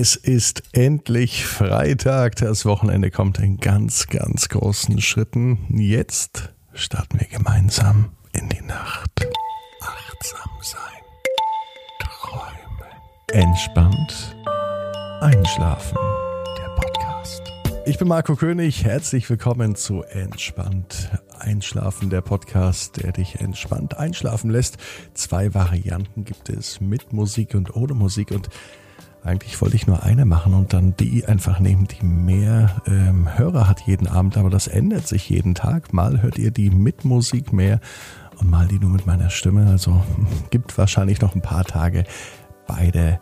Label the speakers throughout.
Speaker 1: Es ist endlich Freitag. Das Wochenende kommt in ganz, ganz großen Schritten. Jetzt starten wir gemeinsam in die Nacht. Achtsam sein. Träumen. Entspannt. Einschlafen. Der Podcast. Ich bin Marco König. Herzlich willkommen zu Entspannt Einschlafen, der Podcast, der dich entspannt einschlafen lässt. Zwei Varianten gibt es mit Musik und ohne Musik und eigentlich wollte ich nur eine machen und dann die einfach nehmen, die mehr ähm, Hörer hat jeden Abend, aber das ändert sich jeden Tag. Mal hört ihr die mit Musik mehr und mal die nur mit meiner Stimme. Also hm, gibt wahrscheinlich noch ein paar Tage beide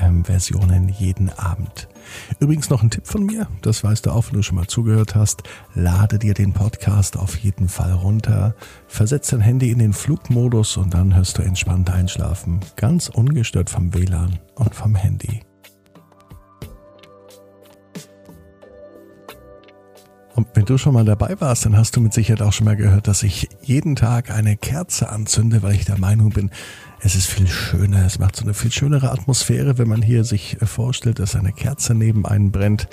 Speaker 1: ähm, Versionen jeden Abend. Übrigens noch ein Tipp von mir, das weißt du auch, wenn du schon mal zugehört hast. Lade dir den Podcast auf jeden Fall runter, versetz dein Handy in den Flugmodus und dann hörst du entspannt einschlafen, ganz ungestört vom WLAN und vom Handy. Und wenn du schon mal dabei warst, dann hast du mit Sicherheit auch schon mal gehört, dass ich jeden Tag eine Kerze anzünde, weil ich der Meinung bin, es ist viel schöner, es macht so eine viel schönere Atmosphäre, wenn man hier sich vorstellt, dass eine Kerze neben einen brennt.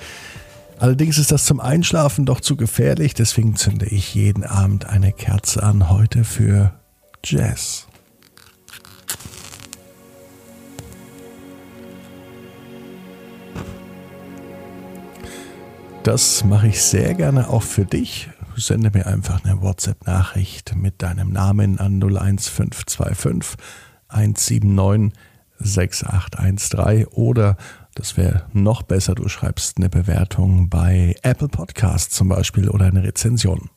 Speaker 1: Allerdings ist das zum Einschlafen doch zu gefährlich, deswegen zünde ich jeden Abend eine Kerze an, heute für Jazz. Das mache ich sehr gerne auch für dich. Sende mir einfach eine WhatsApp-Nachricht mit deinem Namen an 01525 179 6813 oder das wäre noch besser, du schreibst eine Bewertung bei Apple Podcast zum Beispiel oder eine Rezension.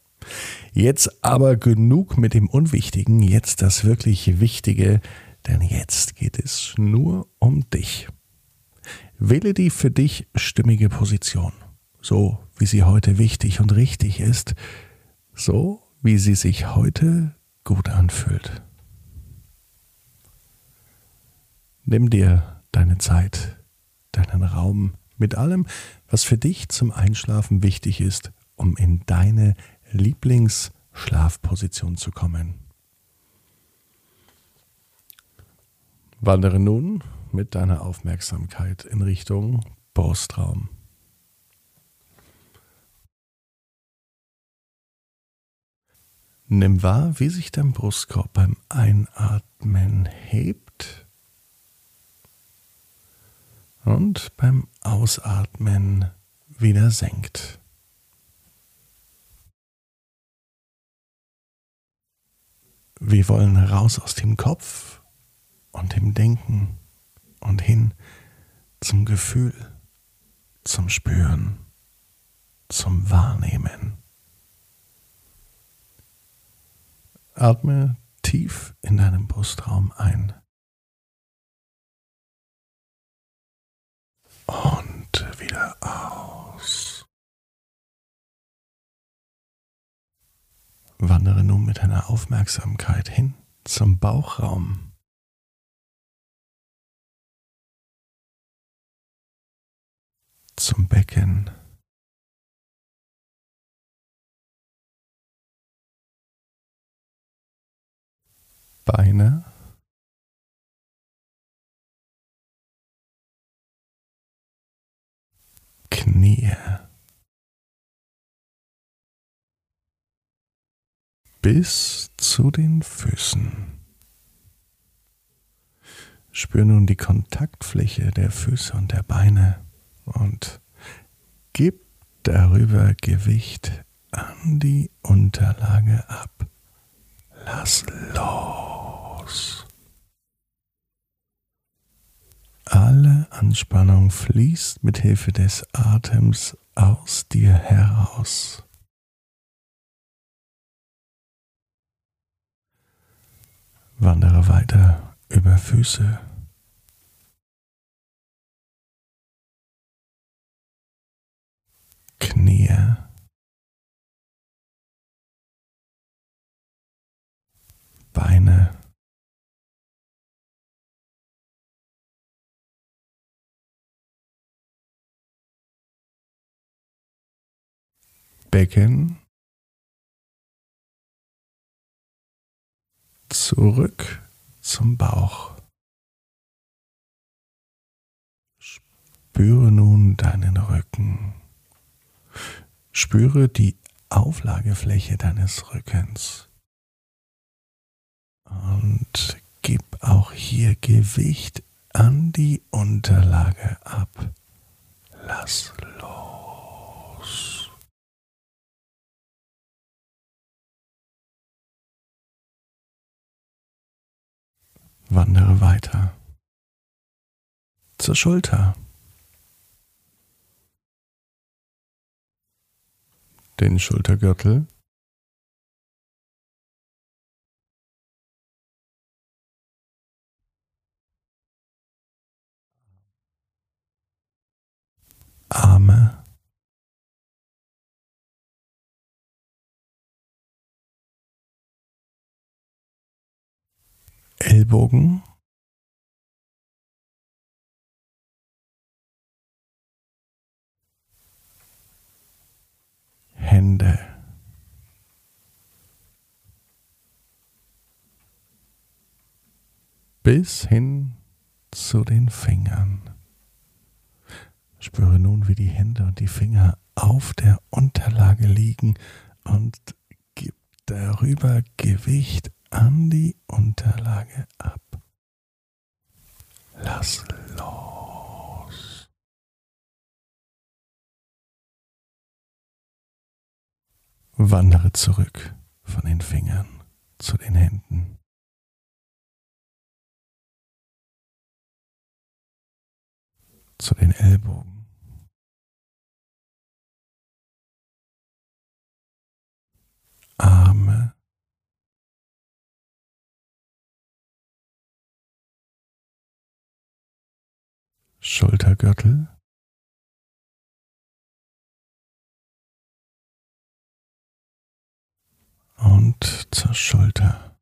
Speaker 1: Jetzt aber genug mit dem Unwichtigen, jetzt das wirklich Wichtige, denn jetzt geht es nur um dich. Wähle die für dich stimmige Position so wie sie heute wichtig und richtig ist, so wie sie sich heute gut anfühlt. Nimm dir deine Zeit, deinen Raum mit allem, was für dich zum Einschlafen wichtig ist, um in deine Lieblingsschlafposition zu kommen. Wandere nun mit deiner Aufmerksamkeit in Richtung Brustraum. Nimm wahr, wie sich dein Brustkorb beim Einatmen hebt und beim Ausatmen wieder senkt. Wir wollen raus aus dem Kopf und dem Denken und hin zum Gefühl, zum Spüren, zum Wahrnehmen. Atme tief in deinem Brustraum ein. Und wieder aus. Wandere nun mit deiner Aufmerksamkeit hin zum Bauchraum. Zum Becken. Beine. Knie. Bis zu den Füßen. Spür nun die Kontaktfläche der Füße und der Beine und gib darüber Gewicht an die Unterlage ab. Lass los. Alle Anspannung fließt mit Hilfe des Atems aus dir heraus. Wandere weiter über Füße. Knie. Beine. Becken zurück zum Bauch. Spüre nun deinen Rücken. Spüre die Auflagefläche deines Rückens. Und gib auch hier Gewicht an die Unterlage ab. Lass los. Wandere weiter zur Schulter. Den Schultergürtel. Arme. Ellbogen. Hände. Bis hin zu den Fingern. Spüre nun, wie die Hände und die Finger auf der Unterlage liegen und gib darüber Gewicht an die Unterlage ab. Lass los. Wandere zurück von den Fingern zu den Händen. zu den Ellbogen. Schultergürtel. Und zur Schulter.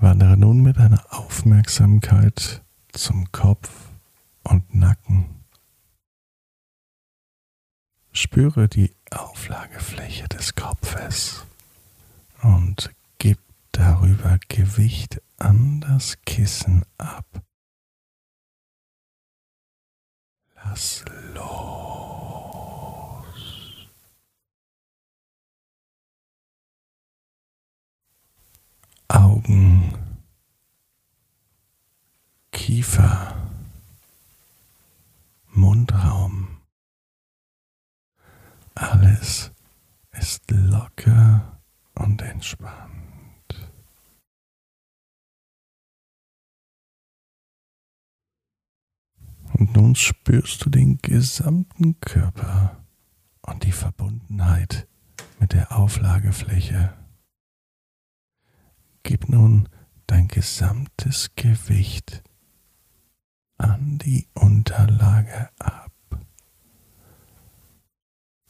Speaker 1: Wandere nun mit deiner Aufmerksamkeit zum Kopf und Nacken. Spüre die Auflagefläche des Kopfes und darüber Gewicht an das Kissen ab. Lass los. Augen, Kiefer, Mundraum. Alles ist locker und entspannt. Und nun spürst du den gesamten Körper und die Verbundenheit mit der Auflagefläche. Gib nun dein gesamtes Gewicht an die Unterlage ab.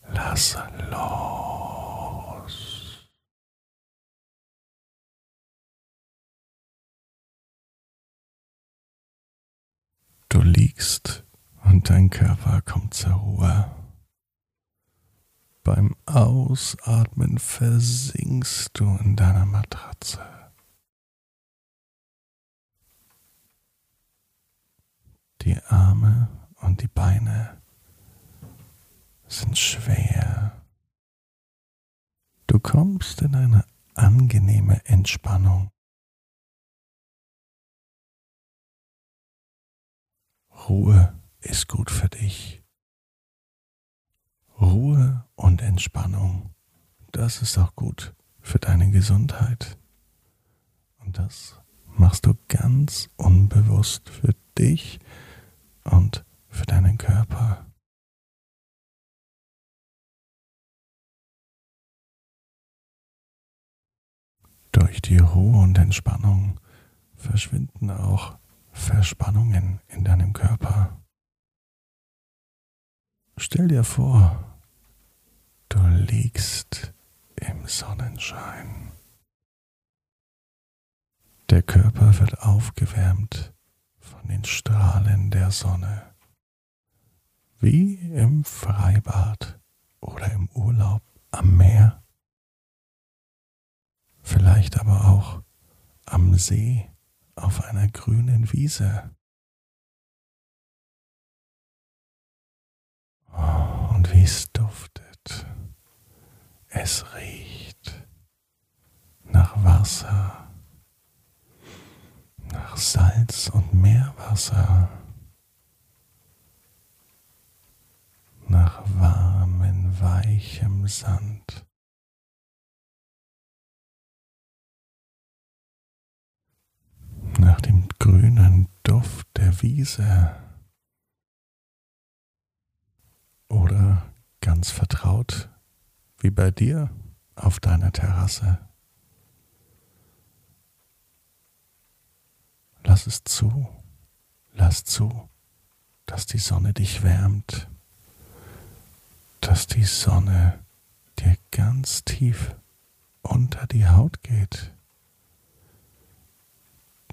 Speaker 1: Lass los. Liegst und dein Körper kommt zur Ruhe. Beim Ausatmen versinkst du in deiner Matratze. Die Arme und die Beine sind schwer. Du kommst in eine angenehme Entspannung. Ruhe ist gut für dich. Ruhe und Entspannung, das ist auch gut für deine Gesundheit. Und das machst du ganz unbewusst für dich und für deinen Körper. Durch die Ruhe und Entspannung verschwinden auch Verspannungen in deinem Körper. Stell dir vor, du liegst im Sonnenschein. Der Körper wird aufgewärmt von den Strahlen der Sonne. Wie im Freibad oder im Urlaub am Meer. Vielleicht aber auch einem See auf einer grünen Wiese. Oh, und wie es duftet. Es riecht nach Wasser, nach Salz und Meerwasser, nach warmem, weichem Sand. Nach dem grünen Duft der Wiese oder ganz vertraut wie bei dir auf deiner Terrasse. Lass es zu, lass zu, dass die Sonne dich wärmt, dass die Sonne dir ganz tief unter die Haut geht.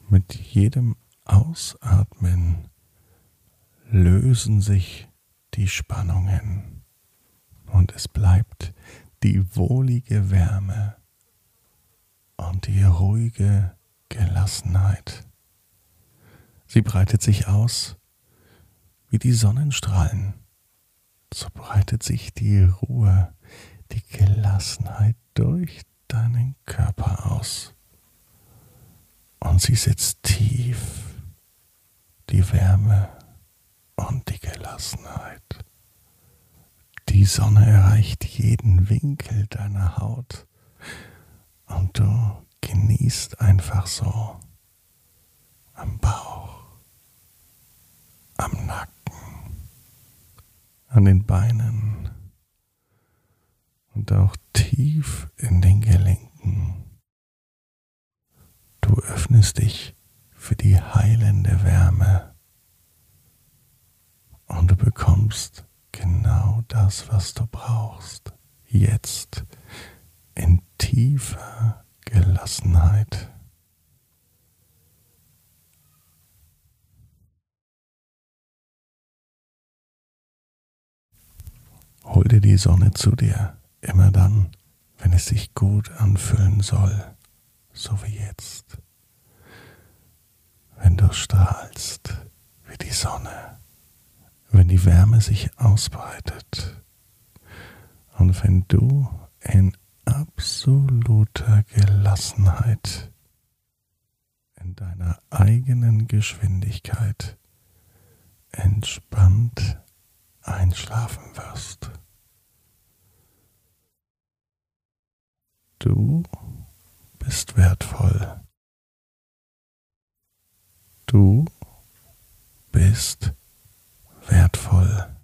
Speaker 1: Mit jedem Ausatmen lösen sich die Spannungen und es bleibt die wohlige Wärme und die ruhige Gelassenheit. Sie breitet sich aus wie die Sonnenstrahlen. So breitet sich die Ruhe, die Gelassenheit durch deinen Körper aus und sie sitzt tief, die Wärme und die Gelassenheit. Die Sonne erreicht jeden Winkel deiner Haut und du genießt einfach so am Bauch, am Nacken, an den Beinen und auch tief in den Gelenken. Du öffnest dich für die heilende Wärme. Und du bekommst genau das, was du brauchst, jetzt in tiefer Gelassenheit. Hol dir die Sonne zu dir, immer dann, wenn es sich gut anfühlen soll so wie jetzt, wenn du strahlst wie die Sonne, wenn die Wärme sich ausbreitet und wenn du in absoluter Gelassenheit in deiner eigenen Geschwindigkeit entspannt einschlafen wirst. Du bist wertvoll. Du bist wertvoll.